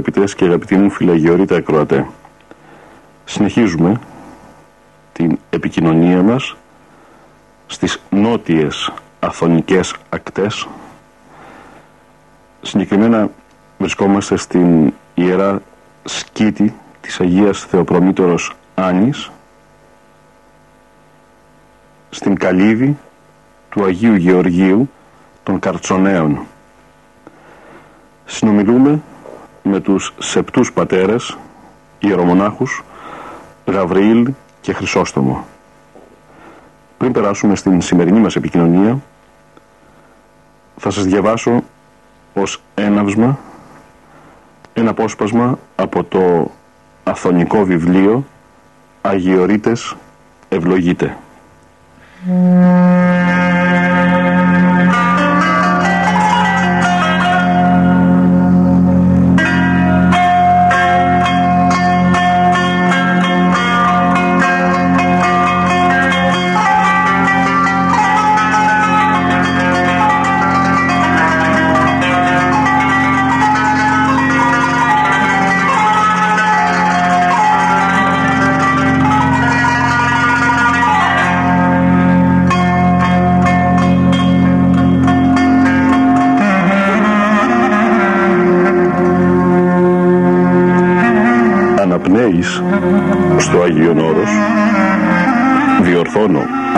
Αγαπητές και αγαπητοί μου φιλαγιορείτε ακροατέ. Συνεχίζουμε την επικοινωνία μας στις νότιες αθωνικές ακτές. Συγκεκριμένα βρισκόμαστε στην Ιερά Σκήτη της Αγίας Θεοπρομήτωρος Άνης στην καλύβη του Αγίου Γεωργίου των Καρτσονέων. Συνομιλούμε με τους σεπτούς πατέρες, ιερομονάχους, Γαβριήλ και Χρυσόστομο. Πριν περάσουμε στην σημερινή μας επικοινωνία, θα σας διαβάσω ως έναυσμα ένα απόσπασμα από το αθωνικό βιβλίο «Αγιορείτες ευλογείτε». Αναπνέεις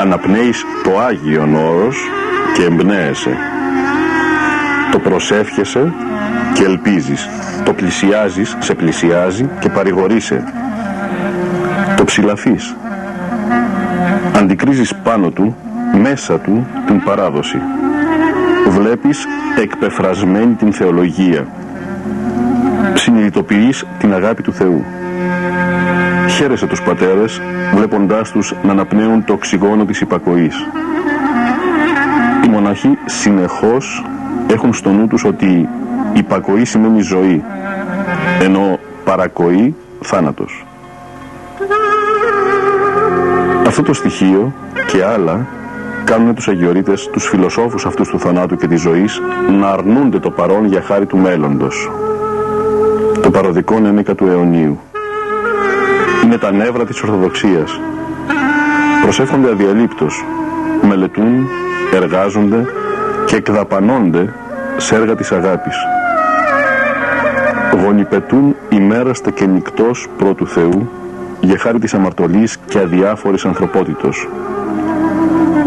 αναπνέεις το Άγιον Όρος και εμπνέεσαι. Το προσεύχεσαι και ελπίζεις. Το πλησιάζεις, σε πλησιάζει και παρηγορείσαι. Το ψηλαφείς αντικρίζεις πάνω του μέσα του την παράδοση. Βλέπεις εκπεφρασμένη την θεολογία. Συνειδητοποιείς την αγάπη του Θεού χαίρεσαι τους πατέρες βλέποντάς τους να αναπνέουν το οξυγόνο της υπακοής. Οι μοναχοί συνεχώς έχουν στο νου τους ότι υπακοή σημαίνει ζωή ενώ παρακοή θάνατος. Αυτό το στοιχείο και άλλα κάνουν τους αγιορείτες, τους φιλοσόφους αυτούς του θανάτου και της ζωής να αρνούνται το παρόν για χάρη του μέλλοντος. Το παροδικό νέμικα του αιωνίου είναι τα νεύρα της Ορθοδοξίας. Προσεύχονται αδιαλείπτως μελετούν, εργάζονται και εκδαπανώνται σε έργα της αγάπης. Γονιπετούν ημέραστε και νυκτός πρώτου Θεού για χάρη της αμαρτωλής και αδιάφορης ανθρωπότητος.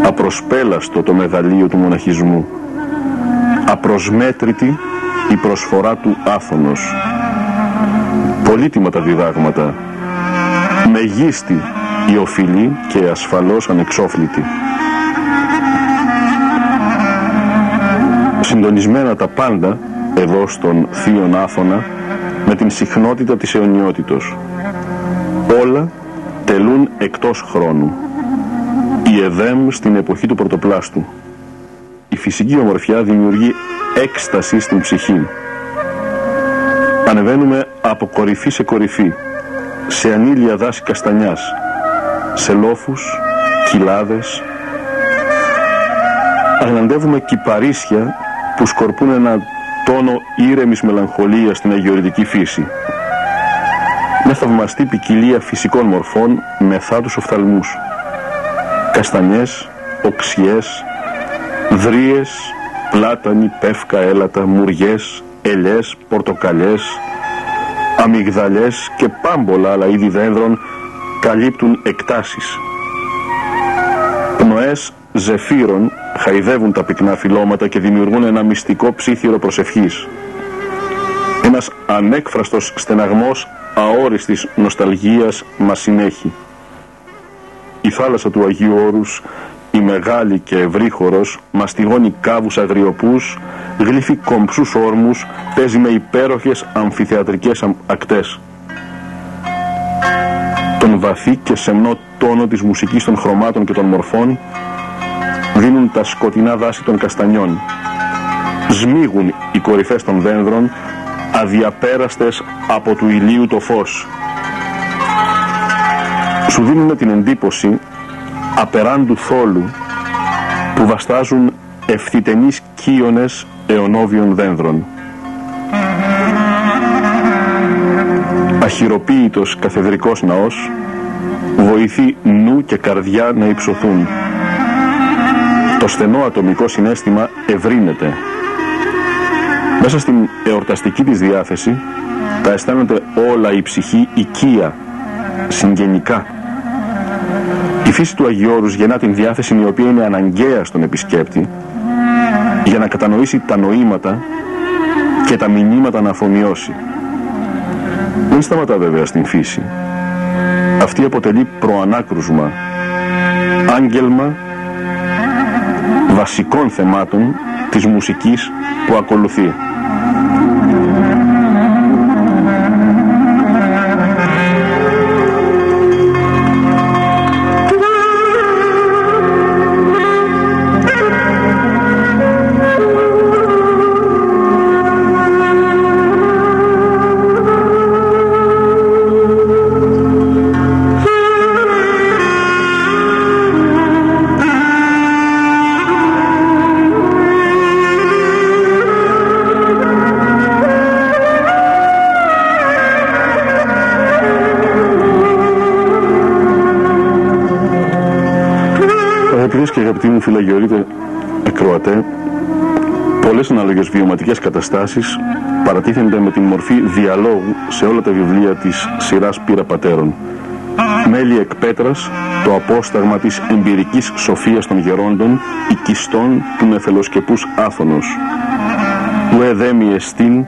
Απροσπέλαστο το μεγαλείο του μοναχισμού. Απροσμέτρητη η προσφορά του άφωνος. Πολύτιμα τα διδάγματα μεγίστη η οφειλή και ασφαλώς ανεξόφλητη. Συντονισμένα τα πάντα εδώ στον Θείον Άθωνα με την συχνότητα της αιωνιότητος. Όλα τελούν εκτός χρόνου. Η Εδέμ στην εποχή του πρωτοπλάστου. Η φυσική ομορφιά δημιουργεί έκσταση στην ψυχή. Ανεβαίνουμε από κορυφή σε κορυφή σε ανήλια δάση καστανιάς σε λόφους, κοιλάδες. Αγναντεύουμε κυπαρίσια που σκορπούν ένα τόνο ήρεμης μελαγχολίας στην αγιορητική φύση. Μια θαυμαστή ποικιλία φυσικών μορφών με θάτους οφθαλμούς. Καστανιές, οξιές, δρίες, πλάτανοι, πεύκα, έλατα, μουριές, ελιές, πορτοκαλιές, αμυγδαλιές και πάμπολα άλλα είδη δένδρων καλύπτουν εκτάσεις. Πνοές ζεφύρων χαϊδεύουν τα πυκνά φυλώματα και δημιουργούν ένα μυστικό ψήθυρο προσευχής. Ένας ανέκφραστος στεναγμός αόριστης νοσταλγίας μας συνέχει. Η θάλασσα του Αγίου Όρους, η μεγάλη και ευρύχωρος, μαστιγώνει κάβους αγριοπούς, γλύφει κομψούς όρμους, παίζει με υπέροχες αμφιθεατρικές ακτές. Τον βαθύ και σεμνό τόνο της μουσικής των χρωμάτων και των μορφών δίνουν τα σκοτεινά δάση των καστανιών. Σμίγουν οι κορυφές των δένδρων αδιαπέραστες από του ηλίου το φως. Σου δίνουν την εντύπωση απεράντου θόλου που βαστάζουν ευθυτενείς κύονες αιωνόβιων δένδρων. Αχυροποίητος καθεδρικός ναός βοηθεί νου και καρδιά να υψωθούν. Το στενό ατομικό συνέστημα ευρύνεται μέσα στην εορταστική της διάθεση τα αισθάνεται όλα η ψυχή οικία, συγγενικά. Η φύση του Αγιώρους γεννά την διάθεση η οποία είναι αναγκαία στον επισκέπτη για να κατανοήσει τα νοήματα και τα μηνύματα να αφομοιώσει. Δεν σταματά βέβαια στην φύση. Αυτή αποτελεί προανάκρουσμα, άγγελμα βασικών θεμάτων της μουσικής που ακολουθεί. Αγαπητοί μου φιλαγιορείτε ακροατέ, πολλές ανάλογες βιωματικές καταστάσεις παρατίθενται με την μορφή διαλόγου σε όλα τα βιβλία της σειράς Πύρα Πατέρων. Μέλη εκ πέτρας, το απόσταγμα της εμπειρικής σοφίας των γερόντων, οικιστών του νεφελοσκεπούς άφωνος. Ου εδέμι εστίν,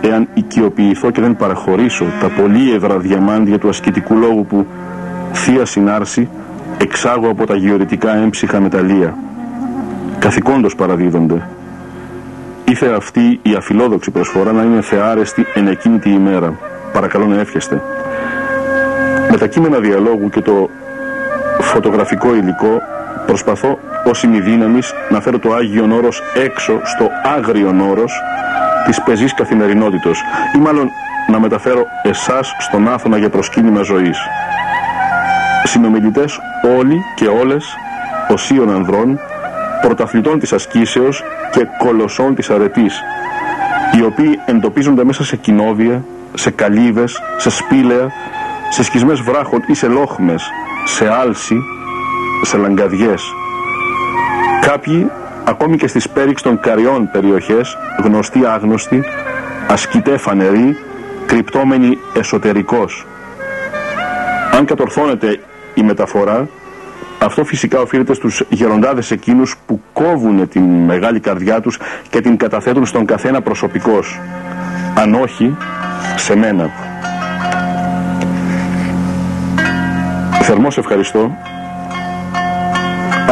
εάν οικειοποιηθώ και δεν παραχωρήσω τα πολύεδρα διαμάντια του ασκητικού λόγου που θεία συνάρση, εξάγω από τα γεωρητικά έμψυχα μεταλλεία. Καθηκόντως παραδίδονται. Ήθε αυτή η αφιλόδοξη προσφορά να είναι θεάρεστη εν εκείνη τη ημέρα. Παρακαλώ να εύχεστε. Με τα κείμενα διαλόγου και το φωτογραφικό υλικό προσπαθώ ως ημιδύναμης να φέρω το Άγιον Όρος έξω στο άγριον Όρος της πεζής καθημερινότητος ή μάλλον να μεταφέρω εσάς στον Άθωνα για προσκύνημα ζωής συνομιλητές όλοι και όλες οσίων ανδρών, πρωταθλητών της ασκήσεως και κολοσσών της αρετής, οι οποίοι εντοπίζονται μέσα σε κοινόβια, σε καλύβες, σε σπήλαια, σε σκισμές βράχων ή σε λόχμες, σε άλση, σε λαγκαδιές. Κάποιοι, ακόμη και στις πέριξ των καριών περιοχές, γνωστοί άγνωστοι, ασκητέ φανεροί, κρυπτόμενοι εσωτερικός. Αν κατορθώνεται η μεταφορά, αυτό φυσικά οφείλεται στους γεροντάδες εκείνους που κόβουν την μεγάλη καρδιά τους και την καταθέτουν στον καθένα προσωπικός. Αν όχι, σε μένα. Θερμός ευχαριστώ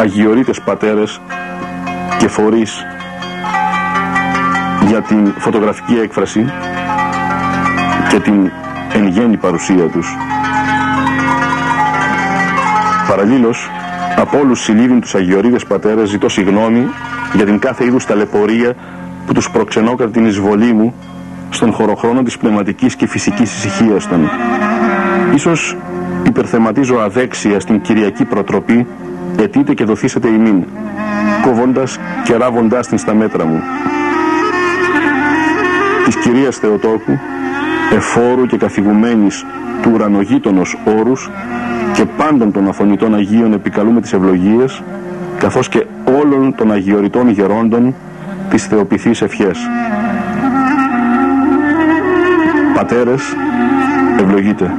αγιορείτες πατέρες και φορείς για την φωτογραφική έκφραση και την εν γέννη παρουσία τους. Παραλλήλως, από όλους συλλήβην τους Αγιορείδες πατέρες ζητώ συγγνώμη για την κάθε είδους ταλαιπωρία που τους προξενώ κατά την εισβολή μου στον χωροχρόνο της πνευματικής και φυσικής ησυχίας των. Ίσως υπερθεματίζω αδέξια στην Κυριακή Προτροπή ετείτε και δοθήσετε ημίν, κοβώντας και ράβοντάς την στα μέτρα μου. Της κυρίας Θεοτόκου, εφόρου και καθηγουμένης του ουρανογείτονος όρους, και πάντων των αφωνητών Αγίων επικαλούμε τις ευλογίες καθώς και όλων των αγιοριτών γερόντων της θεοποιηθής ευχές. Πατέρες, ευλογείτε.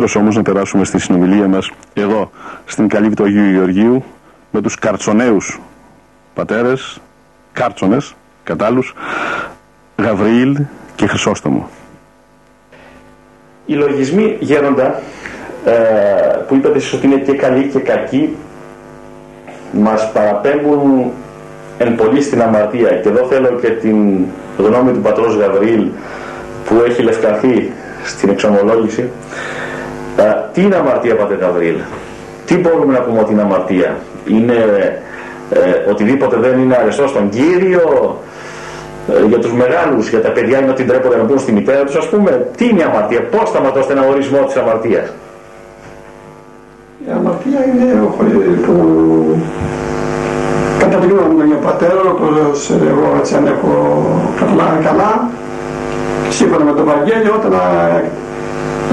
Αμέσως όμως να περάσουμε στη συνομιλία μας εδώ, στην καλύβη του Αγίου Γεωργίου, με τους καρτσονέους πατέρες, κάρτσονες, κατάλους, Γαβριήλ και Χρυσόστομο. Οι λογισμοί γέροντα, ε, που είπατε εσείς ότι είναι και καλοί και κακοί, μας παραπέμπουν εν πολύ στην αμαρτία. Και εδώ θέλω και την γνώμη του πατρός Γαβριήλ που έχει λευκαθεί στην εξομολόγηση. Ε, τι είναι αμαρτία, πατέ Γαβριήλ; Τι μπορούμε να πούμε ότι είναι αμαρτία; Είναι ε, οτιδήποτε δεν είναι αρεστό στον Κύριο, ε, για τους μεγάλους, για τα παιδιά είναι ότι ντρέπονται να μπουν στη μητέρα τους, ας πούμε, τι είναι η αμαρτία, πώς θα ματώσετε ένα ορισμό της αμαρτίας; Η αμαρτία είναι ο που κατά τη γνώμη μου ο πατέρα, όπως εγώ έτσι αν έχω καταλάβει καλά, σύμφωνα με τον Βαγγέλιο, όταν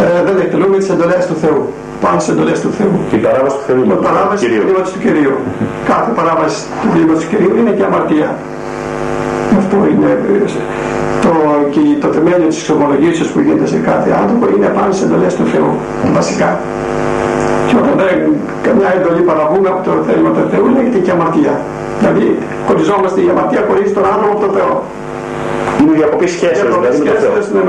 ε, ε, δεν εκτελούμε τις εντολές του Θεού πάνω στις εντολές του Θεού. Η παράβαση του Θεού. Η παράβαση του Κυρίου. Κάθε παράβαση του Κυρίου του Κυρίου είναι και αμαρτία. Αυτό είναι το, και το θεμέλιο της εξομολογήσεως που γίνεται σε κάθε άνθρωπο είναι πάνω στις εντολές του Θεού, βασικά. Και όταν δεν καμιά εντολή παραβούμε από το θέλημα του Θεού λέγεται και αμαρτία. Δηλαδή χωριζόμαστε η αμαρτία χωρίς τον άνθρωπο από τον Θεό. Είναι διακοπή σχέσεως δηλαδή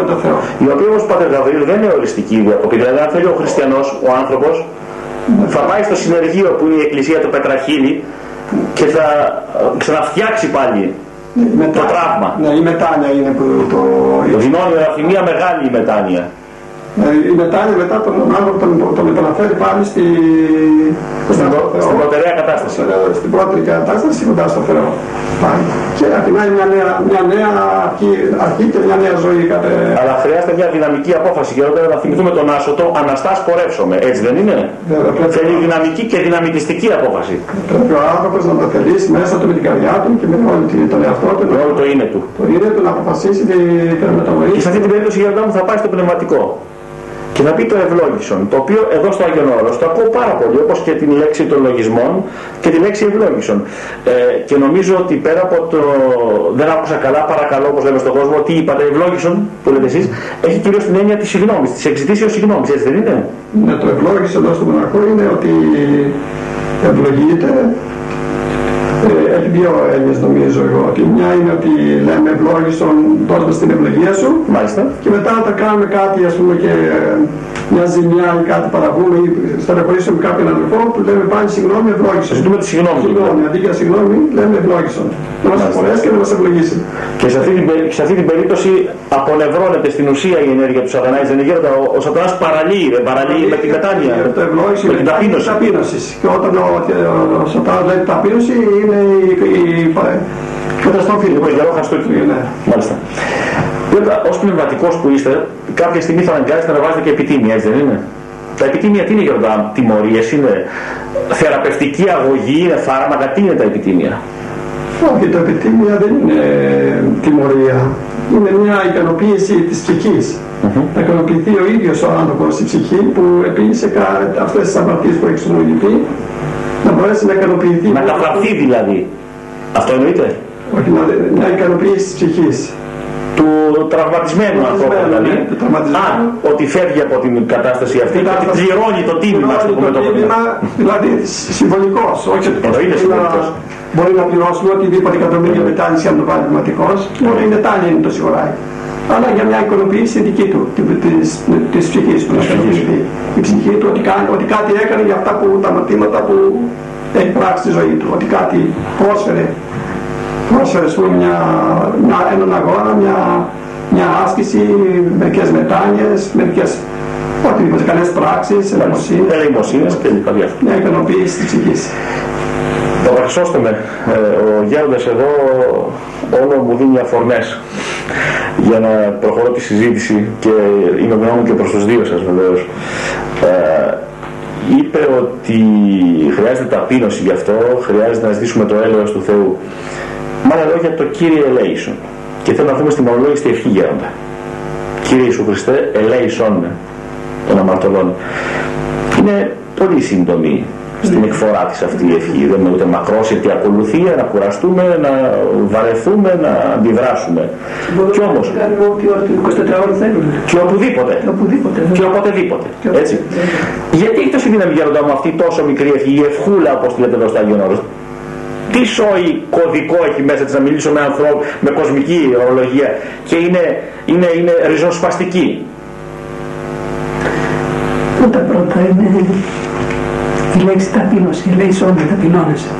με τον Θεό. Η οποία όμως Πατέρ Γαβρίλ δεν είναι οριστική η διακοπή. Δηλαδή αν θέλει ο χριστιανός, ο άνθρωπος, θα πάει στο συνεργείο που είναι η εκκλησία του Πετραχίλη και θα ξαναφτιάξει πάλι το τραύμα. Ναι, η μετάνοια είναι που το... Δηλώνει μια μεγάλη μετάνοια. Η μετάνοια μετά τον άνθρωπο τον, τον επαναφέρει πάλι στη... στην, στην προτεραία κατάσταση. Στην πρώτη κατάσταση κοντά στο Θεό. Πάλι. Και αρχινάει μια νέα, μια νέα αρχή, αρχή και μια νέα ζωή. Κατε... Αλλά χρειάζεται μια δυναμική απόφαση και όταν να θυμηθούμε τον Άσωτο, αναστάς πορεύσομαι. Έτσι δεν είναι; Βέβαια, Θέλει δυναμική και δυναμητιστική απόφαση. Πρέπει ο άνθρωπος να το θελήσει μέσα του με την καρδιά του και με όλη τον εαυτό του. Με όλο το είναι του. Το είναι του να αποφασίσει την μεταβολή. Και σε αυτή την περίπτωση για μου θα πάει στο πνευματικό και να πει το ευλόγησον, το οποίο εδώ στο Άγιον Όρος το ακούω πάρα πολύ, όπως και την λέξη των λογισμών και τη λέξη ευλόγησον. Ε, και νομίζω ότι πέρα από το δεν άκουσα καλά, παρακαλώ, όπως λέμε στον κόσμο, τι είπατε, ευλόγησον, που λέτε εσείς, έχει κυρίως την έννοια της συγγνώμης, της εξητήσεως συγγνώμης, έτσι δεν είναι; Ναι, το ευλόγησον εδώ στο μοναχό είναι ότι ευλογείται ε, έχει δύο έννοιες νομίζω εγώ. Ότι μια είναι ότι λέμε ευλόγησον δώσ' την ευλογία σου. Μάλιστα. Και μετά όταν κάνουμε κάτι ας πούμε και μια ζημιά ή κάτι παραβούμε ή στεναχωρήσουμε κάποιον αδελφό που λέμε πάλι συγγνώμη ευλόγησον. Ζητούμε τη συγγνώμη. Συγγνώμη, αντί για συγγνώμη λέμε ευλόγησον. Να μας απολέσει και να μας ευλογήσει. Και σε αυτή, την, σε αυτή την περίπτωση απονευρώνεται στην ουσία η ενέργεια του σατανά. Δεν είναι ο, ο σατανάς παραλύει, δεν παραλύει με την κατάνοια. Με την ταπείνωση. Και όταν ο, ο, ο σατανάς λέει ταπείνωση είναι η, η, καταστροφή. Λοιπόν, για ρόχα Ναι. Μάλιστα. Βέβαια, ως πνευματικός που είστε, κάποια στιγμή θα αναγκάζεστε να βάζετε και επιτήμια, έτσι δεν είναι; Τα επιτήμια τι είναι για τα τιμωρίες, είναι θεραπευτική αγωγή, είναι φάρμακα, τι είναι τα επιτήμια. Όχι, τα επιτήμια δεν είναι τιμωρία. Είναι μια ικανοποίηση της ψυχής. Mm-hmm. Να ικανοποιηθεί ο ίδιος ο άνθρωπος η ψυχή που επίλυσε αυτές τις αμαρτίες που έχει συνολογηθεί να μπορέσει να ικανοποιηθεί. Να καθαρθεί δηλαδή. Αυτό εννοείται; Όχι, να, να ικανοποιήσει της ψυχής του τραυματισμένου ανθρώπου δηλαδή. Ναι, Α, ότι φεύγει από την κατάσταση αυτή και πληρώνει το τίμημα, το πούμε το Δηλαδή συμβολικός, όχι ότι μπορεί να πληρώσουμε οτιδήποτε εκατομμύρια μετάλληση αν το βάλει πνευματικός, μπορεί είναι τάλι είναι το σιγουράκι. Αλλά για μια οικονοποίηση δική του, της, της ψυχής του, να η ψυχή του ότι, κάνει, ότι κάτι έκανε για αυτά που, τα μαθήματα που έχει πράξει στη ζωή του, ότι κάτι πρόσφερε πρόσφερες μια, μια, έναν αγώνα, μια, μια άσκηση, μερικές μετάνοιες, μερικές οτιδήποτε καλές πράξεις, ελεημοσύνες. Ελεημοσύνες και λοιπά Μια ικανοποίηση της ψυχής. Το με, ε, ο Γέροντας εδώ όλο μου δίνει αφορμές για να προχωρώ τη συζήτηση και είμαι γνώμη και προς τους δύο σας βεβαίως. Ε, είπε ότι χρειάζεται ταπείνωση γι' αυτό, χρειάζεται να ζητήσουμε το έλεος του Θεού. Με άλλα λόγια το Κύριε ελέησον. Και θέλω να δούμε στη μονολόγηστη ευχή γέροντα. Κύριε Ιησού Χριστέ, ελέησον με των αμαρτωλών. Είναι πολύ σύντομη στην εκφορά της αυτή η ευχή. Δεν είναι ούτε μακρόσυρτη ακολουθία, να κουραστούμε, να βαρεθούμε, να αντιδράσουμε. και όμως... Και οπουδήποτε. Και οπουδήποτε. Και οποτεδήποτε. Έτσι. Γιατί έχει τόση δύναμη γέροντα μου αυτή τόσο μικρή ευχή, η ευχούλα όπως τη λέτε εδώ στα Άγιον Όρος. Τι σόι κωδικό έχει μέσα της να μιλήσω με ανθρώπου, με κοσμική ορολογία και είναι, είναι, είναι ριζοσπαστική. Πρώτα πρώτα είναι; Η λέξη ταπείνωση, η λέξη όντα ταπεινώνεσαι.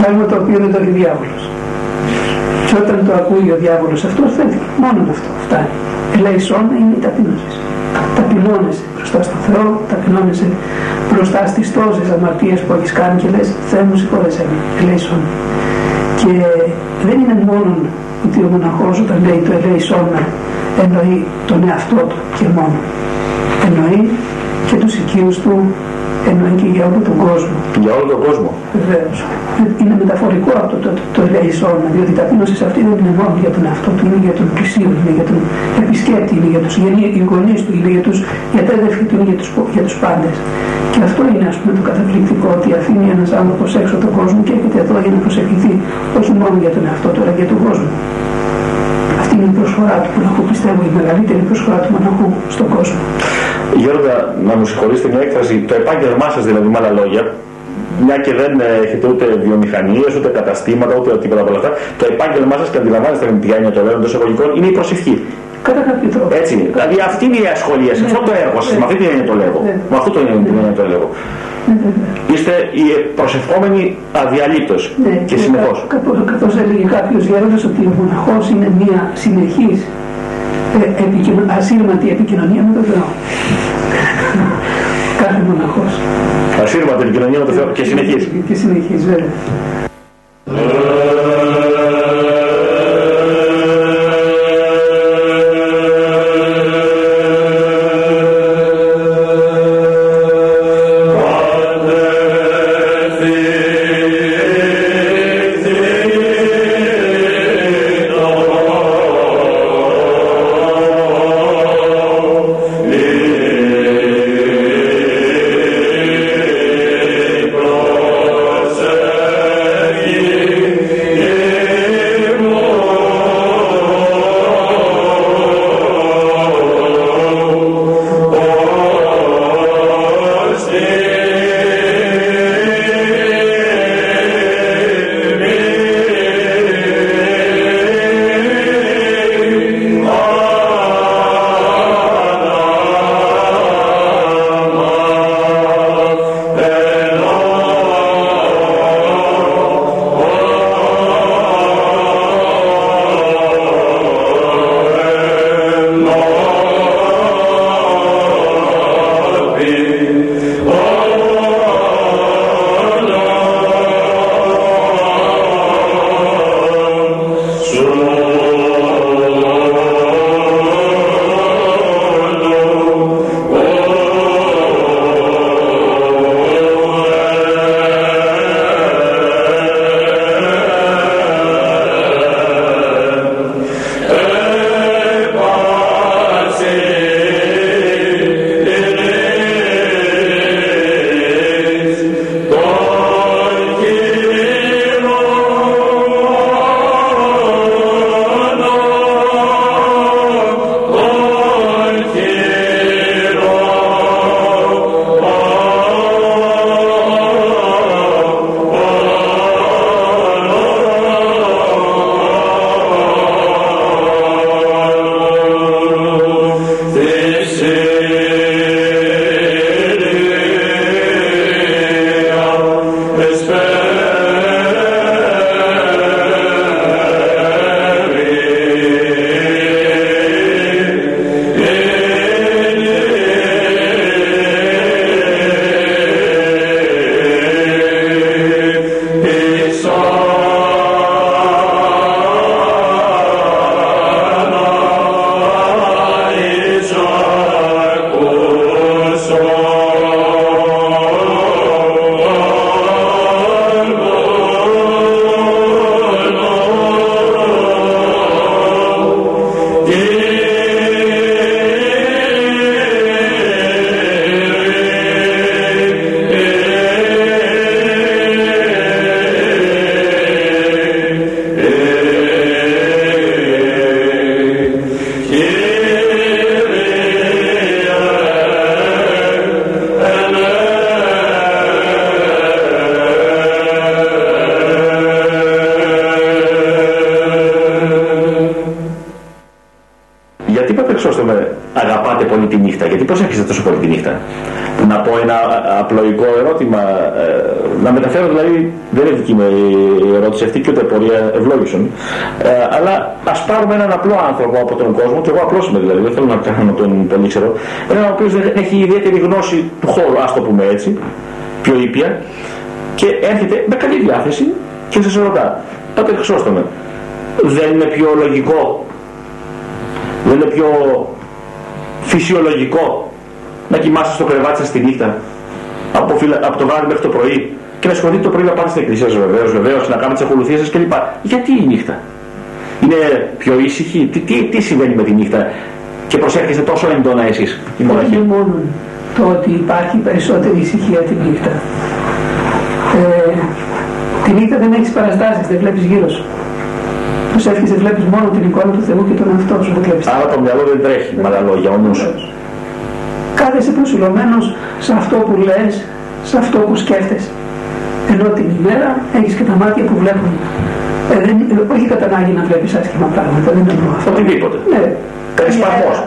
Πράγμα το οποίο δεν το έχει διάβολος. Και όταν το ακούει ο διάβολος αυτό φεύγει. Μόνο αυτό φτάνει. Η λέξη όντα είναι η ταπείνωση. Ταπεινώνεσαι μπροστά στον Θεό, ταπεινώνεσαι μπροστά στις τόσες αμαρτίες που έχεις κάνει και λες Θεέ μου συγχώρεσέ με. Η λέξη όντα. Και δεν είναι μόνο ότι ο μοναχός όταν λέει το ελέησόνα εννοεί τον εαυτό του και μόνο. Εννοεί και τους οικείους του, εννοεί και για όλο τον κόσμο. Για όλο τον κόσμο. Βεβαίως. Είναι μεταφορικό αυτό το, το, το ελεησόνα, διότι η ταπείνωση σε αυτή δεν είναι μόνο για τον εαυτό του, είναι για τον πλησίο, είναι για τον επισκέπτη, είναι για τους γονείς του, είναι για τους γιατρέδευκοι του, είναι για τους, για τους πάντες. Και αυτό είναι ας πούμε το καταπληκτικό ότι αφήνει ένας άνθρωπος έξω τον κόσμο και έρχεται εδώ για να προσευχηθεί όχι μόνο για τον εαυτό του αλλά για τον κόσμο. Αυτή είναι η προσφορά του μοναχού, πιστεύω, η μεγαλύτερη προσφορά του μοναχού στον κόσμο. Γέροντα, να μου συγχωρήσετε μια έκφραση, το επάγγελμά σας δηλαδή με άλλα λόγια, μια και δεν έχετε ούτε βιομηχανίες, ούτε καταστήματα, ούτε τίποτα από όλα αυτά, το επάγγελμά σας και αντιλαμβάνεστε με την έννοια των λόγων των εισαγωγικών είναι η προσευχή. Κατά κάποιο τρόπο. Έτσι είναι. Δηλαδή αυτή είναι η ασχολία σας, αυτό το έργο σας, με αυτή την έννοια το λέγω. Με αυτό το έννοια το λέγω. Είστε οι προσευχόμενοι αδιαλείπτως ναι, και συνεχώς. Καθώς έλεγε κάποιος γέροντας ότι ο μοναχός είναι μια συνεχής ε, ασύρματη επικοινωνία με τον Θεό. Κάθε μοναχός. Ασύρματη επικοινωνία με τον Θεό και συνεχίζει. Και συνεχίζει, βέβαια. Τη νύχτα, γιατί προσέχεστε τόσο πολύ τη νύχτα; Να πω ένα απλοϊκό ερώτημα, ε, να μεταφέρω δηλαδή, δεν είναι δική μου η ερώτηση αυτή και ούτε πορεία ευλόγησεων, ε, αλλά ας πάρουμε έναν απλό άνθρωπο από τον κόσμο, και εγώ απλός είμαι δηλαδή, δεν θέλω να κάνω τον πολύ ξέρω, έναν ο οποίος δεν έχει ιδιαίτερη γνώση του χώρου, ας το πούμε έτσι, πιο ήπια, και έρχεται με καλή διάθεση και σας ρωτά, πάτε Χρυσόστομε, δεν είναι πιο λογικό, δεν είναι πιο φυσιολογικό να κοιμάσαι στο κρεβάτι σας τη νύχτα από, από το βράδυ μέχρι το πρωί και να σηκωθείτε το πρωί να πάτε στην εκκλησία σας βεβαίως, βεβαίως, να κάνετε τις ακολουθίες σας κλπ. Γιατί η νύχτα; Είναι πιο ήσυχη; Τι, τι, τι συμβαίνει με τη νύχτα; Και προσέρχεστε τόσο έντονα εσείς. Δεν είναι μόνο το ότι υπάρχει περισσότερη ησυχία τη νύχτα. Ε, τη νύχτα δεν έχεις παραστάσεις, δεν βλέπεις γύρω σου προσεύχεσαι βλέπεις μόνο την εικόνα του Θεού και τον εαυτό σου δεν βλέπεις. Άρα το μυαλό δεν τρέχει με άλλα λόγια όμως. Κάθεσαι προσιλωμένος σε αυτό που λες, σε αυτό που σκέφτεσαι. Ενώ την ημέρα έχεις και τα μάτια που βλέπουν. Ε, δεν, όχι κατά ανάγκη να βλέπεις άσχημα πράγματα, δεν εννοώ αυτό. Οτιδήποτε. Ναι. Κάνει,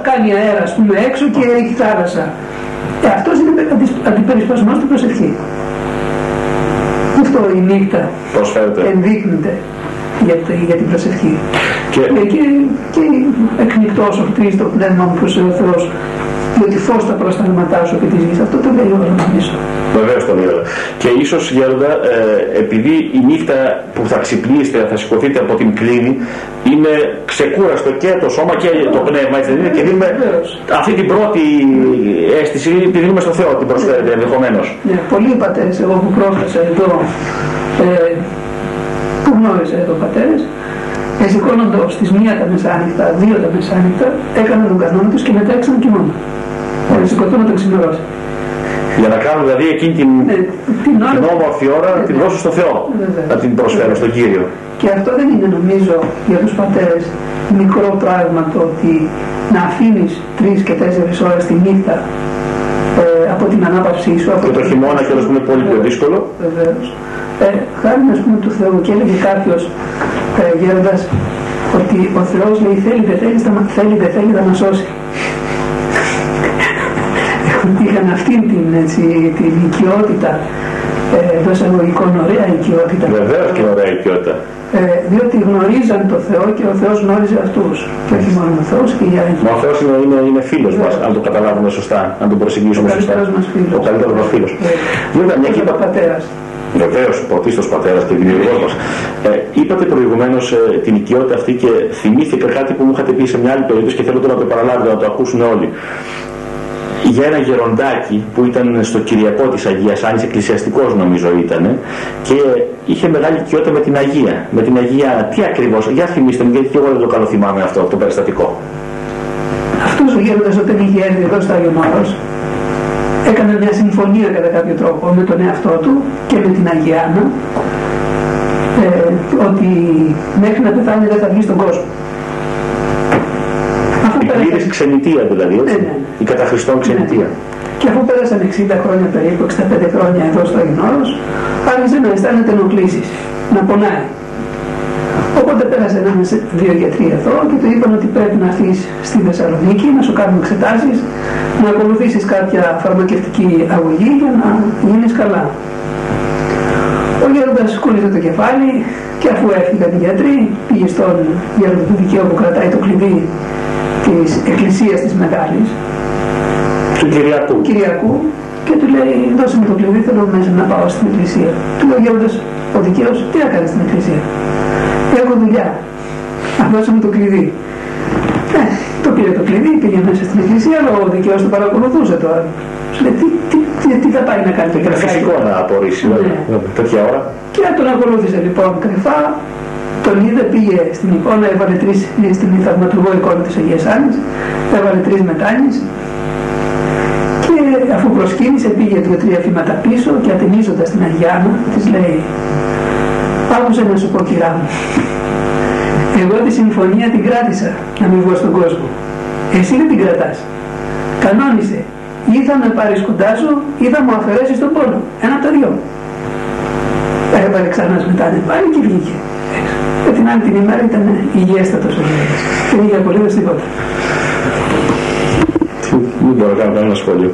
κάνει αέρα, ας πούμε, έξω και έχει θάλασσα. Ε, αυτός είναι αντιπερισπασμός του προσευχή. Αυτό η νύχτα ενδείκνυται για, για την προσευχή. Και, και, και, και εκνικτός ορτής το πνεύμα μου προς ο Θεός διότι φως τα προσταλματά σου και της γης. Αυτό το λέει όλο νομίζω. Βεβαίως το λέει Και ίσως Γέροντα, ε, επειδή η νύχτα που θα ξυπνήσετε, θα σηκωθείτε από την κλίνη, είναι ξεκούραστο και το σώμα και το πνεύμα, έτσι δεν είναι, και δίνουμε αυτή την πρώτη αίσθηση, τη δίνουμε στο Θεό, την προσφέρετε ναι. ενδεχομένως. Ναι, πολλοί πατέρες, εγώ που πρόφτασα εδώ, ε, που γνώριζα εδώ πατέρες, σηκώνοντο τις μία τα μεσάνυχτα, δύο τα μεσάνυχτα, έκαναν τον κανόνα τους και μετά έξαν κοιμώνα. Για να σηκωθούν να τον ξημερώσει. Για να κάνουν δηλαδή εκείνη την, ε, την, ώρα, την όμορφη ώρα να την δώσουν στο Θεό, να την προσφέρουν στον Κύριο. Και αυτό δεν είναι νομίζω για τους πατέρες μικρό πράγμα το ότι να αφήνεις τρεις και τέσσερις ώρες τη νύχτα ε, από την ανάπαυσή σου. Από και το χειμώνα και που είναι πολύ πιο δύσκολο. Βεβαίως ε, χάρη ας πούμε του Θεού και έλεγε κάποιος ε, γέροντας ότι ο Θεός λέει θέλει δεν θέλεις, θέλει, δεν θέλει θα μας σώσει. ότι είχαν αυτή την, έτσι, την οικειότητα ε, εντό εισαγωγικών ωραία οικειότητα. Βεβαίως και ωραία οικειότητα. Ε, διότι γνωρίζαν το Θεό και ο Θεός γνώριζε αυτούς. Και όχι μόνο ο Θεός και οι άλλοι. Μα ο Θεός είναι, είναι, είναι φίλος μας, αν το καταλάβουμε σωστά, αν τον προσεγγίσουμε σωστά. Ο καλύτερος μας φίλος. Βέβαια, μια και πατέρας. Βεβαίως, πρωτίστως πατέρας και δημιουργός μας. Ε, είπατε προηγουμένως ε, την οικειότητα αυτή και θυμήθηκα κάτι που μου είχατε πει σε μια άλλη περίπτωση και θέλω τώρα να το επαναλάβω να το ακούσουν όλοι. Για ένα γεροντάκι που ήταν στο Κυριακό της Αγίας Άννης, εκκλησιαστικός νομίζω ήταν, και είχε μεγάλη οικειότητα με την Αγία. Με την Αγία, τι ακριβώς, για θυμίστε μου, γιατί και εγώ δεν το καλό θυμάμαι αυτό, το περιστατικό. Αυτός ο γέροντας όταν είχε έρθει εδώ στο Άγιος Μάρος, έκανε μια συμφωνία κατά κάποιο τρόπο με τον εαυτό του και με την Αγιάννα ε, ότι μέχρι να πεθάνει δεν θα βγει στον κόσμο. η πλήρης ξενιτία δηλαδή, έτσι. Ναι, ναι. Η καταχριστόν ναι. ξενιτία. Ναι. Και αφού πέρασαν 60 χρόνια περίπου, 65 χρόνια εδώ στο Αγινόρος, άρχισε να αισθάνεται ενοχλήσεις, να πονάει. Οπότε πέρασε ένας δύο γιατροί εδώ και του είπαν ότι πρέπει να έρθει στη Θεσσαλονίκη να σου κάνουν εξετάσεις, να ακολουθήσεις κάποια φαρμακευτική αγωγή για να γίνεις καλά. Ο γέροντας κούνησε το κεφάλι και αφού έφυγαν οι γιατροί πήγε στον γέροντα του δικαίου που κρατάει το κλειδί της εκκλησίας της Μεγάλης του Κυριακού. Κυριακού και του λέει δώσε μου το κλειδί θέλω μέσα να πάω στην εκκλησία. Του λέει ο γέροντας ο δικαίος τι να κάνεις στην εκκλησία έχω δουλειά. Να μου το κλειδί. Ε, το πήρε το κλειδί, πήγε μέσα στην εκκλησία, αλλά ο δικαιός το παρακολουθούσε τώρα. Σου λέει, τι, τι, τι, τι θα πάει να κάνει το κρυφά. Φυσικό να απορρίσει, ναι. τέτοια ώρα. Και τον ακολούθησε λοιπόν κρυφά, τον είδε, πήγε στην εικόνα, έβαλε τρεις, στην θαυματουργό εικόνα της Αγίας Άννης, έβαλε τρεις μετάνιες και αφού προσκύνησε πήγε δύο-τρία βήματα πίσω και ατενίζοντας την Αγιάννα της λέει Άκουσα να σου πω κυρά μου. Εγώ τη συμφωνία την κράτησα να μην βγω στον κόσμο. Εσύ δεν την κρατάς. Κανόνισε. Ή θα με πάρεις κοντά σου ή θα μου αφαιρέσεις τον πόνο. Ένα από τα δυο. Έβαλε ξανάς μετά πάλι και βγήκε. Και την άλλη την ημέρα ήταν υγιέστατος ο Γιώργος. Δεν είχε απολύτως τίποτα. Δεν μπορώ να κάνω κανένα σχόλιο.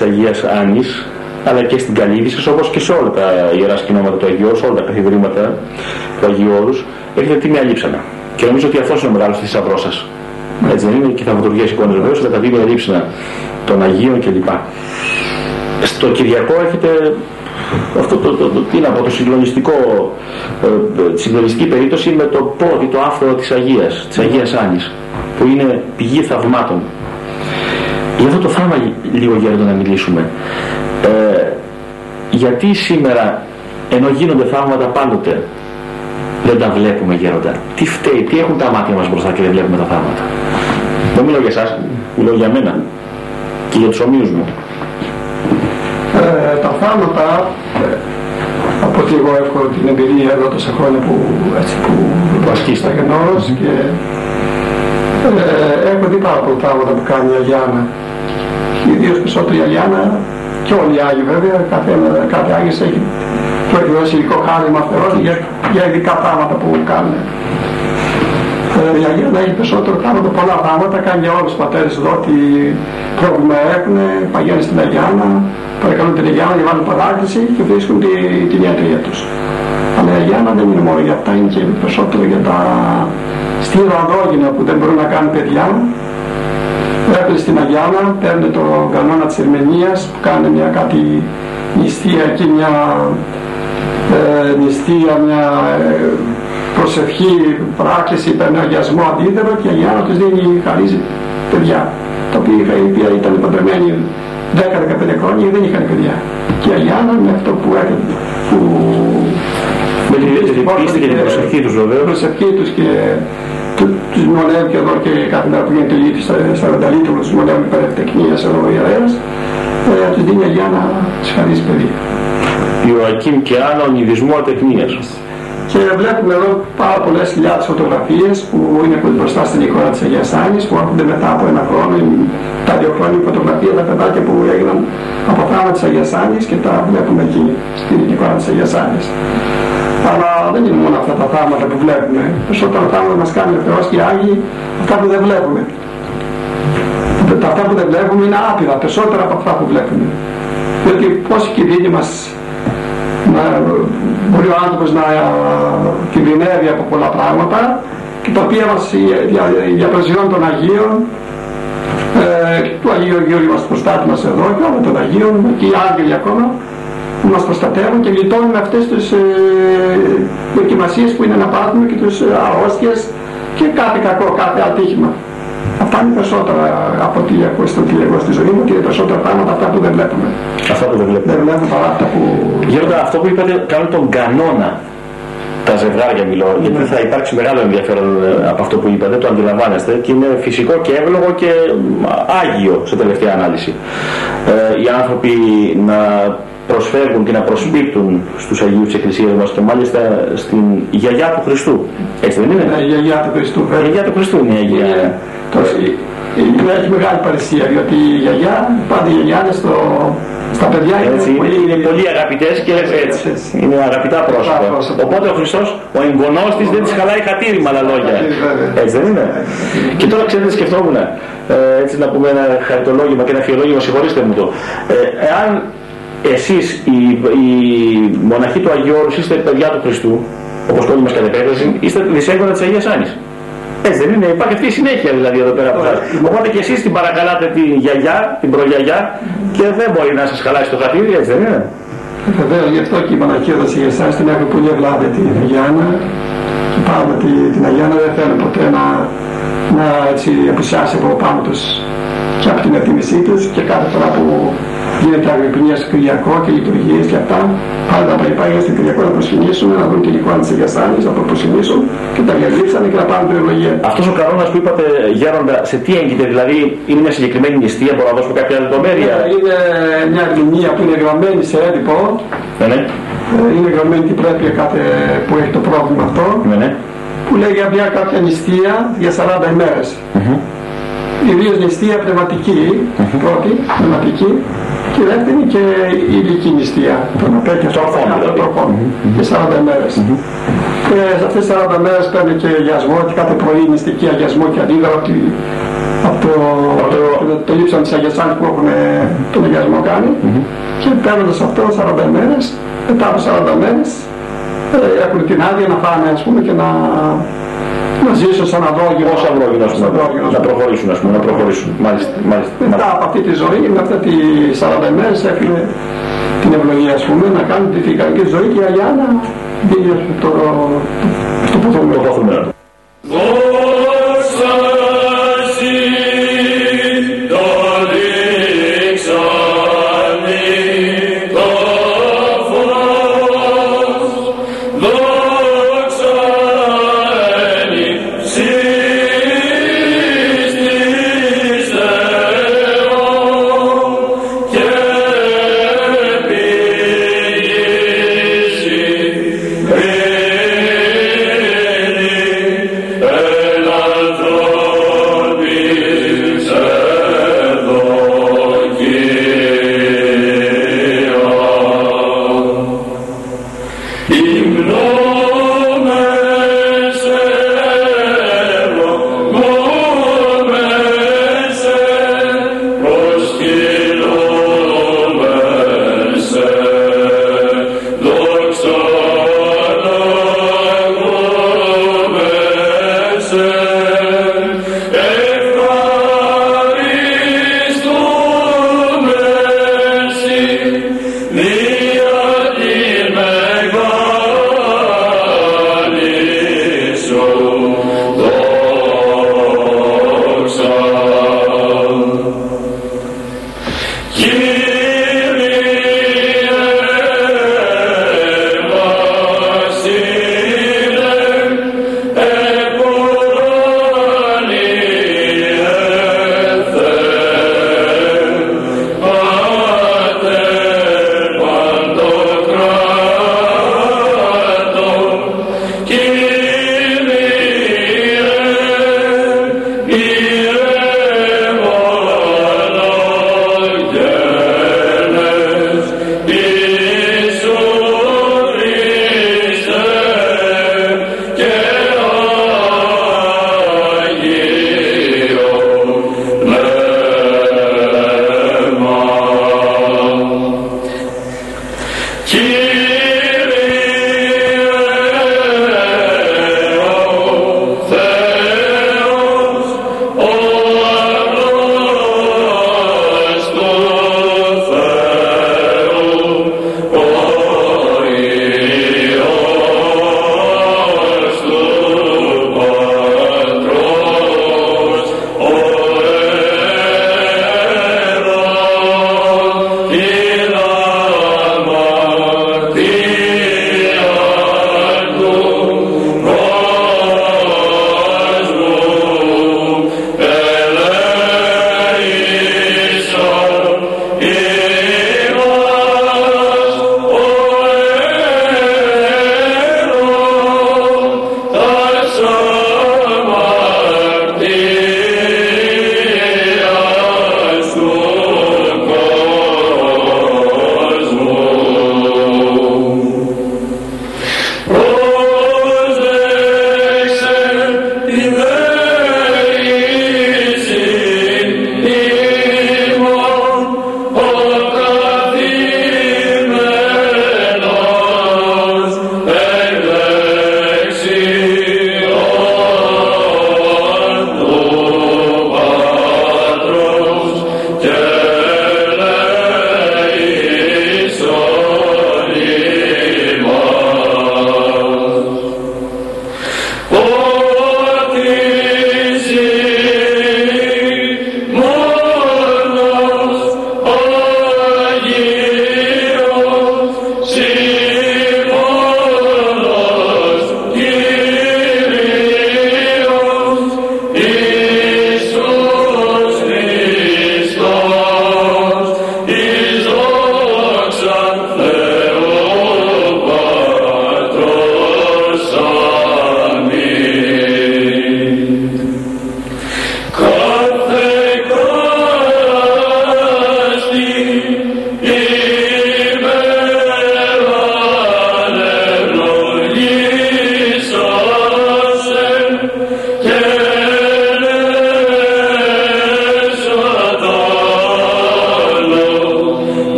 Αγίας Άνης αλλά και στην Καλύβησης όπως και σε όλα τα ιερά σκηνώματα του Αγίου σε όλα τα καθιδρύματα του Αγίου Όρους έχετε τι με αλείψανα και νομίζω ότι αυτός είναι ο μεγάλος θησαυρός σας έτσι δεν είναι και θαυματουργές εικόνες βεβαίως αλλά τα δύο αλείψανα των Αγίων κλπ. Στο Κυριακό έχετε αυτό το, το, το, τι να πω, το συγκλονιστικό, ε, τη συγκλονιστική περίπτωση με το πόδι, το άφθορο της Αγίας, της Αγίας Άνης, που είναι πηγή θαυμάτων. Για αυτό το θαύμα λίγο γέροντα να μιλήσουμε. Ε, γιατί σήμερα, ενώ γίνονται θαύματα πάντοτε, δεν τα βλέπουμε γέροντα; Τι φταίει, τι έχουν τα μάτια μας μπροστά και δεν βλέπουμε τα θαύματα; Δεν μιλάω για εσάς, μιλάω για μένα και για τους ομοίους μου. Ε, τα θάματα, ε, από ότι εγώ έχω την εμπειρία εδώ τόσα χρόνια που, έτσι, που, που στα γενόρος και ε, έχω δει πάρα πολλά θαύματα που κάνει η Αγιάννα. Ιδίως περισσότερο η Αγιάννα και όλοι οι Άγιοι βέβαια, κάθε, κάθε Άγιος έχει το έχει δώσει υλικό χάρημα Θεός για, για ειδικά πράγματα που κάνουν. Ε, η Αγία έχει περισσότερο πράγματα, πολλά πράγματα, κάνει για όλους τους πατέρες εδώ ότι πρόβλημα έχουν, παγαίνουν στην Αγιάννα, παρακαλούν την Αγιάννα για βάλουν παράκληση και βρίσκουν τη, την ιατρία τους. Αλλά η Αγιάννα δεν είναι μόνο για αυτά, είναι και περισσότερο για τα στήρα αδόγυνα που δεν μπορούν να κάνουν παιδιά. Έρχονται στην Αγιάννα, παίρνουν τον κανόνα της Ερμηνείας που κάνει μια κάτι νηστεία και μια ε, νηστεία, μια ε, προσευχή, πράκτηση, αγιασμό αντίδερο και η Αγιάννα τους δίνει, χαρίζει παιδιά, τα οποία ήταν παντρεμένοι 10-15 χρόνια δεν είχαν παιδιά. Και η Αγιάννα με αυτό που έκανε, που με την πίστη και την προσευχή τους βέβαια. προσευχή τους και τους μονεύει και εδώ και κάθε μέρα που γίνεται λύτη στα Ρενταλίτου, τους μονεύει περιτεχνίας εδώ ο ιερέας, ε, τους δίνει η Αγιάννα τους χαρίζει παιδιά. Ιωακήμ και άλλο ονειδισμό ατεχνίας. Και βλέπουμε εδώ πάρα πολλές χιλιάδες φωτογραφίες που είναι μπροστά στην εικόνα της Αγίας Άνης που έρχονται μετά από ένα χρόνο, τα δύο χρόνια φωτογραφία, τα παιδάκια που έγιναν από θάμα της Αγίας Άνης και τα βλέπουμε εκεί στην εικόνα της Αγίας Άνης. Αλλά δεν είναι μόνο αυτά τα θάματα που βλέπουμε. Περισσότερα θάματα μας κάνει ο Θεός και οι Άγιοι αυτά που δεν βλέπουμε. Τα αυτά που δεν βλέπουμε είναι άπειρα, περισσότερα από αυτά που βλέπουμε. Διότι πόσοι κινδύνοι μας να, μπορεί ο άνθρωπος να κινδυνεύει από πολλά πράγματα και τα οποία μας για, για των Αγίων ε, του Αγίου Γεώργιου μας προστάτη μας εδώ και όλων των Αγίων και οι Άγγελοι ακόμα που μας προστατεύουν και γλιτώνουν αυτές τις ε, δοκιμασίες που είναι να πάρουμε και τις αρρώστιες και κάθε κακό, κάθε ατύχημα. Αυτά είναι περισσότερα από ό,τι έχω στο εγώ στη ζωή μου και είναι περισσότερα πράγματα αυτά που δεν βλέπουμε. Αυτά που δεν βλέπουμε. Δεν βλέπουμε παρά αυτά που... Γέροντα, αυτό που είπατε κάνουν τον κανόνα τα ζευγάρια μιλώ, mm. γιατί θα υπάρξει μεγάλο ενδιαφέρον ε, από αυτό που είπατε, το αντιλαμβάνεστε και είναι φυσικό και εύλογο και άγιο σε τελευταία ανάλυση. Ε, οι άνθρωποι να προσφέρουν και να προσπίπτουν στους Αγίους της Εκκλησίας μας και μάλιστα στην γιαγιά του Χριστού. Έτσι δεν είναι; Ναι, η γιαγιά του Χριστού. Η γιαγιά του Χριστού είναι η γιαγιά. Είναι, έχει μεγάλη παρησία, διότι η γιαγιά, πάντα η γιαγιά είναι στο, στα παιδιά είναι, έτσι, πολύ, είναι πολύ αγαπητές και έτσι, έτσι. είναι αγαπητά πρόσωπα. Οπότε ο Χριστός, ο εγγονός της δεν της χαλάει χατήρι με άλλα λόγια. Έτσι δεν είναι; Και τώρα ξέρετε σκεφτόμουν, ε, έτσι να πούμε ένα χαριτολόγημα και ένα αφιολόγημα, συγχωρήστε μου το. Ε, εάν εσείς οι, οι μοναχοί του Αγίου Όρους είστε παιδιά του Χριστού, όπως όλοι μας κατ' επέκταση, είστε δυσέγγωνα της Αγίας Άνης. Έτσι δεν είναι, υπάρχει αυτή η συνέχεια δηλαδή εδώ πέρα από εσάς. Οπότε και εσείς την παρακαλάτε την γιαγιά, την προγιαγιά και δεν μπορεί να σας χαλάσει το χατήρι, έτσι δεν είναι; Βεβαίω, γι' αυτό και η μοναχή έδωσε για εσάς την έχω πολύ ευλάβητη την Αγιάννα και πάντα την Αγιάννα δεν θέλω ποτέ να, να έτσι απουσιάσει από πάνω τους και από την εκτίμησή τους και κάθε φορά που γίνεται αγρυπνία στο Κυριακό και λειτουργίες και αυτά. Πάντα τα υπάγεια στην Κυριακό να προσκυνήσουν, να δουν την εικόνα της Αγίας Άνης, να προσκυνήσουν και τα διαλύσανε και να πάρουν την ευλογία. Αυτός ο κανόνας που είπατε Γέροντα, σε τι έγκυται, δηλαδή είναι μια συγκεκριμένη νηστεία, μπορώ να δώσουμε κάποια λεπτομέρεια; Ναι, είναι μια ερμηνεία που είναι γραμμένη σε έντυπο. Ναι, ναι. Ε, είναι γραμμένη τι πρέπει κάθε που έχει το πρόβλημα αυτό. Ναι, ναι. Που λέει για μια κάποια νηστεία για 40 ημέρες. Mm -hmm. Ιδίως νηστεία πνευματική, mm -hmm. πρώτη, πνευματική, και δεύτερη και η ηλική νηστεία. Των απέκειων των τροφών και 40 μέρες. Και σε αυτές τις 40 μέρες παίρνει και αγιασμό και κάθε πρωί νηστική αγιασμό και αντίδρα από, από το, το, το ύψον της αγιασάνης που έχουν τον αγιασμό κάνει. Και παίρνοντας αυτό 40 μέρες, μετά από 40 μέρες ε, έχουν την άδεια να πάνε ας πούμε και να Να ζήσω σαν αδρόγινο. Ως αδρόγινος, να προχωρήσουν, ας πούμε, να προχωρήσουν. Μάλιστα, μάλιστα. Μετά από αυτή τη ζωή, με αυτά τι 40 μέρες έχουν την ευλογία, ας πούμε, να κάνουν τη φυγανική ζωή και η Αγιά να βγει το, το, το, το,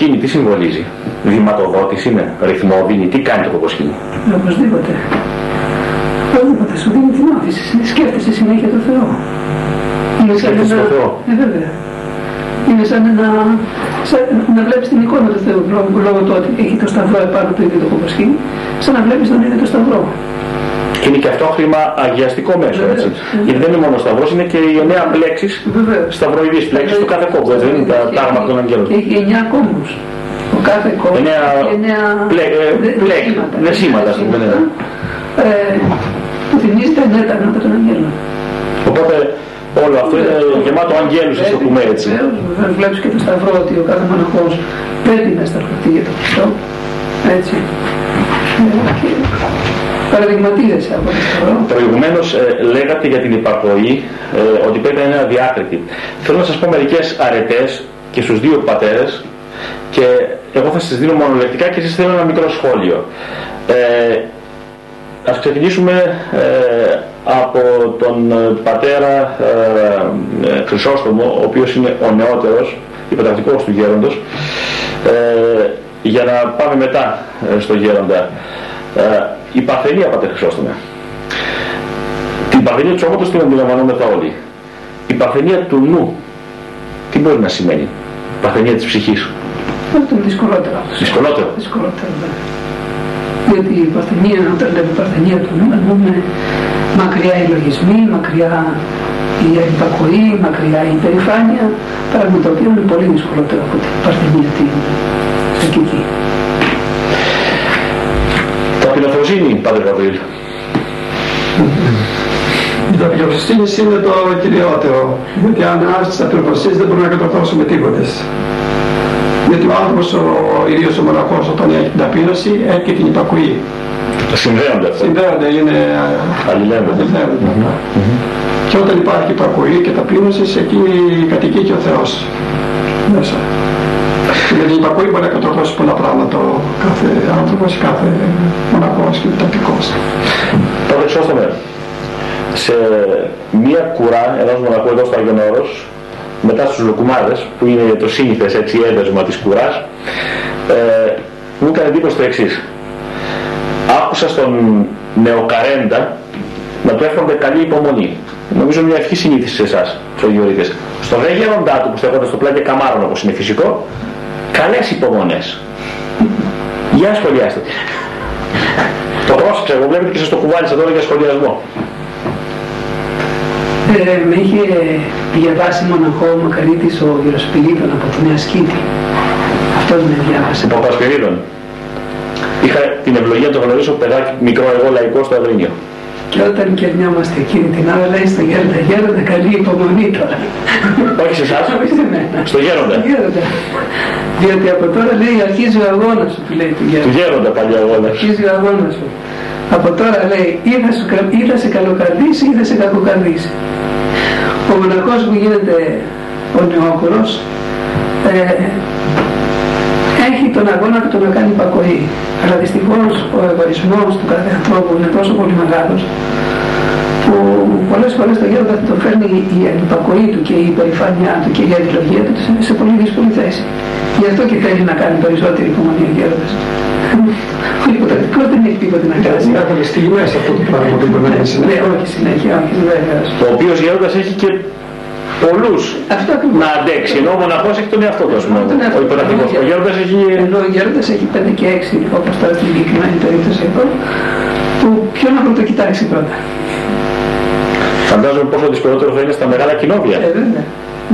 κοκοσκίνη τι συμβολίζει; Δηματοδότηση είναι, ρυθμόδινη, τι κάνει το κοκοσκίνη; Οπωσδήποτε. Οπωσδήποτε σου δίνει την όθηση. Σκέφτεσαι συνέχεια το Θεό. Είναι σαν ένα... το Θεό. Ε, βέβαια. Είναι σαν να, σαν να βλέπεις την εικόνα του Θεού λόγω, λόγω του ότι έχει το σταυρό επάνω του ίδιου το κοκοσκίνη, σαν να βλέπεις τον ίδιο το σταυρό. Και είναι και αυτό χρήμα αγιαστικό μέσο, έτσι. Γιατί δεν είναι μόνο ο σταυρός, είναι και οι εννέα μπλέξεις, σταυροειδείς πλέξεις του κάθε κόμπου, έτσι, δεν είναι τα τάγματα των αγγέλων. Και έχει εννέα κόμπους. Ο κάθε κόμπος εννέα πλέξεις, δεσίματα, ας πούμε. Ναι. Ε, που θυμίζει τα εννέα τάγματα των αγγέλων. Οπότε όλο αυτό είναι γεμάτο αγγέλους, ας το πούμε έτσι. Βεβαίως βλέπεις και το σταυρό ότι ο κάθε μοναχός πρέπει να σταυρωθεί για τον Χριστό. Έτσι. Ε, παραδειγματίζεσαι από το Σταυρό. Προηγουμένως ε, λέγατε για την υπακοή ε, ότι πρέπει να είναι αδιάκριτη. Θέλω να σας πω μερικές αρετές και στους δύο πατέρες και εγώ θα σας δίνω μονολεκτικά και εσείς θέλω ένα μικρό σχόλιο. Ε, ας ξεκινήσουμε ε, από τον πατέρα ε, ε, Χρυσόστομο, ο οποίος είναι ο νεότερος, υποτακτικός του γέροντος, ε, για να πάμε μετά ε, στο γέροντα. Ε, η Παρθενία, Πατέ Χρυσόστομε. Την Παρθενία του σώματος την αντιλαμβανόμεθα όλοι. Η Παρθενία του νου, τι μπορεί να σημαίνει; Η Παρθενία της ψυχής. Αυτό είναι δυσκολότερο. Δυσκολότερο; Δυσκολότερο, ναι. Γιατί η Παρθενία, όταν λέμε Παρθενία του νου, εννοούμε μακριά οι λογισμοί, μακριά η υπακοή, μακριά η υπερηφάνεια, πράγμα το οποίο είναι πολύ δυσκολότερο από την Παρθενία την ψυχική. Ταπεινοφροσύνη, Πάτερ Γαβρίλ. Η ταπεινοφροσύνη είναι το κυριότερο. Γιατί αν άσκησε ταπεινοφροσύνη δεν μπορούμε να κατορθώσουμε τίποτε. Γιατί ο άνθρωπος, ο ίδιος ο μοναχός, όταν έχει την ταπείνωση, έχει και την υπακουή. Συνδέονται αυτά. Συνδέονται, είναι αλληλένδονται. Και όταν υπάρχει υπακουή και ταπείνωσης, εκεί κατοικεί και ο Θεός μέσα. Γιατί η υπακοή μπορεί να κατορθώσει πολλά πράγματα ο κάθε άνθρωπος, κάθε μοναχός και τακτικός. Τώρα εξώστομε, σε μία κουρά ενός μοναχού εδώ στο Άγιον Όρος, μετά στους λουκουμάδες, που είναι το σύνηθες έτσι έδεσμα της κουράς, ε, μου έκανε εντύπωση το εξής. Άκουσα στον νεοκαρέντα να του εύχονται καλή υπομονή. Νομίζω μια ευχή συνήθιση σε εσάς, τους αγιορείτες. Στο δε γέροντά του που στέκονται στο πλάι και καμάρων όπως είναι φυσικό, καλές υπομονές. Για σχολιάστε. Το πρόσεξα, εγώ βλέπετε και σας το κουβάλισα τώρα για σχολιασμό. Ε, με είχε διαβάσει μοναχό μακαρίτης ο Γεροσπυρίδων από τη Νέα Σκήτη. Αυτός με διάβασε. Από Πασπυρίδων. Είχα την ευλογία να το γνωρίσω παιδάκι μικρό εγώ λαϊκό στο Αγρίνιο. Και όταν κερνιόμαστε εκείνη την ώρα λέει στο γέροντα, γέροντα καλή υπομονή τώρα. Όχι σε εσάς, στο γέροντα. γέροντα. Διότι από τώρα λέει αρχίζει ο αγώνας σου, του λέει του γέροντα. Του γέροντα πάλι αγώνας. Αρχίζει ο αγώνας σου. Από τώρα λέει ή θα, σου, ή θα σε καλοκαρδίσει ή θα σε κακοκαρδίσει. Ο μοναχός που γίνεται ο νεόκορος ε, έχει τον αγώνα του να κάνει υπακοή. Αλλά δυστυχώς ο εγωισμός του κάθε ανθρώπου είναι τόσο πολύ μεγάλος που πολλές φορές το γέροντα το φέρνει η ανυπακοή του και η υπερηφάνειά του και η αντιλογία του σε πολύ δύσκολη θέση. Γι' αυτό και θέλει να κάνει περισσότερη υπομονή ο γέροντας. Ο υποτακτικός δεν έχει τίποτα να κάνει. Έχουν στιγμές αυτό το πράγμα που μπορεί να είναι Ναι, όχι συνέχεια, όχι βέβαια. Ο οποίος γέροντας έχει και πολλούς να αντέξει, ενώ ο μοναχός έχει τον εαυτό του, ας πούμε, ο υποτακτικός. Ο γέροντας έχει... Ενώ ο γέροντας έχει 5 και 6, όπως τώρα στην συγκεκριμένη περίπτωση εδώ, που ποιον να το κοιτάξει πρώτα. Φαντάζομαι πόσο δυσκολότερο θα είναι στα μεγάλα κοινόβια. Ε, βέβαια.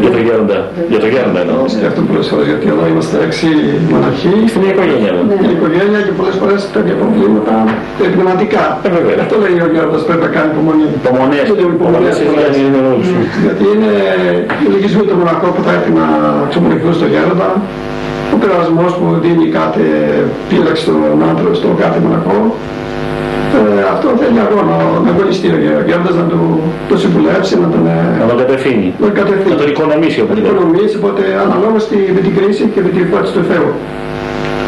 Για το γέροντα. Για το γέροντα εννοώ. αυτό πολλές φορές, γιατί εδώ είμαστε έξι μοναχοί. Στην μια οικογένεια. Ναι. Ναι. Στην οικογένεια και πολλές φορές τέτοια προβλήματα πνευματικά. Ε, βέβαια. Αυτό λέει ο Γέροντας πρέπει να κάνει υπομονή. Υπομονές. Και λίγο υπομονές Υπομονές πολλές. είναι όλους. Γιατί είναι οι λογισμοί του μοναχού που θα έρθει να ξεμονηθούν στο Γέροντα. Ο περασμός που δίνει κάθε πείραξη στον άνθρωπο, στον κάθε μοναχό. Ε, αυτό θέλει αγώνα, να αγωνιστεί ο Γέροντας να του, το συμβουλεύσει, να τον, ε, Να τον κατευθύνει. να τον κατευθύνει. Να τον οικονομήσει Να όπως την λέμε. οικονομήσει, οπότε αναλόγως τη- με την κρίση και με την φώτιση του Θεού.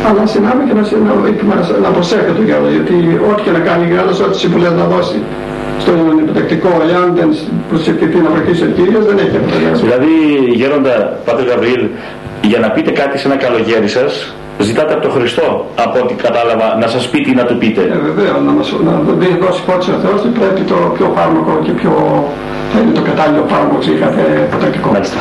Αλλά συνάμε και να, συ- να, να, να προσέχει το Γέροντα, γιατί ό,τι και να κάνει ο Γέροντας, ό,τι συμβουλές να δώσει στον υποτακτικό, εάν δεν προσευχηθεί να βοηθήσει ο Κύριος, δεν έχει αποτελέσμα. Δηλαδή, γέροντα Πάτερ Γαβριήλ, για να πείτε κάτι σε ένα καλογέρι σας, ζητάτε από τον Χριστό, από ό,τι κατάλαβα, να σας πει τι να του πείτε. Ε, βέβαια, να μας να δώσει πότε ο Θεός, πρέπει το πιο φάρμακο και πιο... θα είναι το κατάλληλο φάρμακο σε κάθε ποτακτικό. Μάλιστα.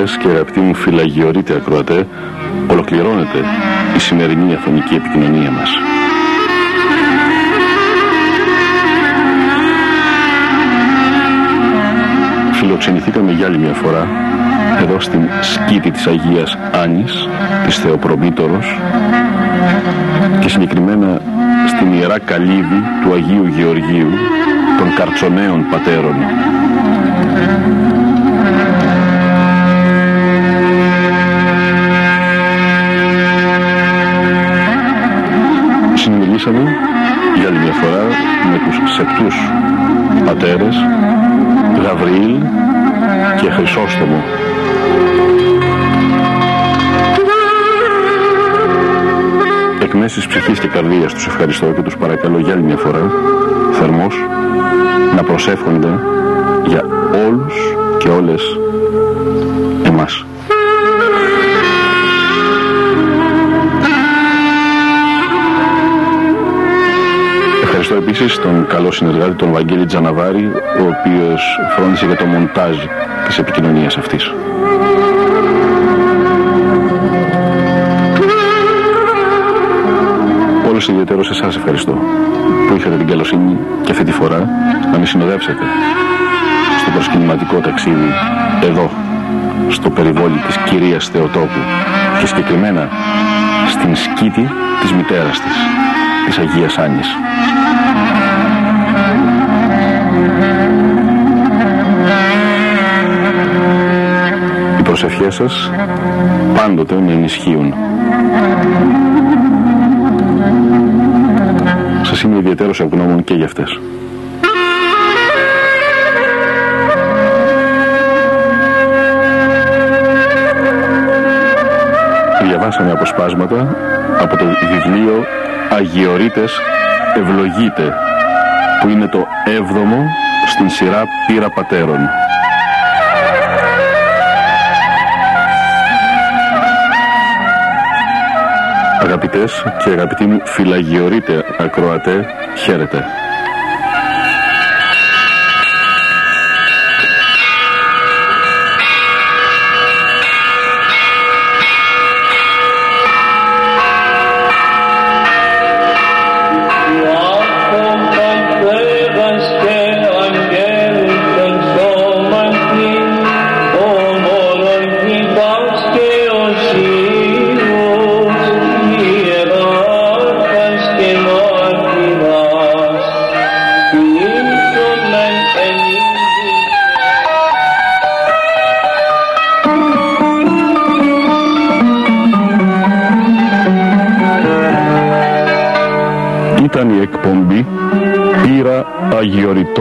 Αγαπητές και αγαπητοί μου φυλαγιορείτε ακροατέ, ολοκληρώνεται η σημερινή αφωνική επικοινωνία μας. Φιλοξενηθήκαμε για άλλη μια φορά εδώ στην σκήτη της Αγίας Άνης, της Θεοπρομήτωρος και συγκεκριμένα στην Ιερά Καλύβη του Αγίου Γεωργίου των Καρτσονέων Πατέρων συναντήσαμε για άλλη μια φορά με τους σεπτούς πατέρες Γαβριήλ και Χρυσόστομο. Εκ μέσης ψυχής και καρδίας τους ευχαριστώ και τους παρακαλώ για άλλη μια φορά θερμός να προσεύχονται για όλους και όλες Ευχαριστώ επίσης τον καλό συνεργάτη, τον Βαγγέλη Τζαναβάρη, ο οποίος φρόντισε για το μοντάζ της επικοινωνίας αυτής. Όλος ιδιαίτερος εσάς ευχαριστώ που είχατε την καλοσύνη και αυτή τη φορά να με συνοδεύσετε στο προσκυνηματικό ταξίδι εδώ, στο περιβόλι της κυρίας Θεοτόπου και συγκεκριμένα στην σκήτη της μητέρας της, της Αγίας Άνης. Προσευχές σας πάντοτε με ενισχύουν. Σας είμαι ιδιαίτερος ευγνώμων και για αυτές. Διαβάσαμε αποσπάσματα από το βιβλίο «Αγιορείτες ευλογείτε» που είναι το έβδομο στην σειρά «Πύρα Πατέρων». Αγαπητές και αγαπητοί μου φυλαγιορείτε ακροατέ, χαίρετε.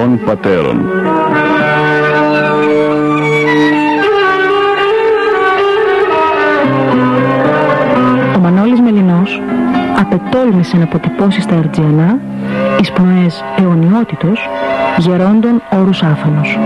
Των πατέρων. Ο Μανώλης Μελινός απετόλμησε να αποτυπώσει στα Ερτζιανά εις πνοές αιωνιότητος γερόντων όρους άφανος.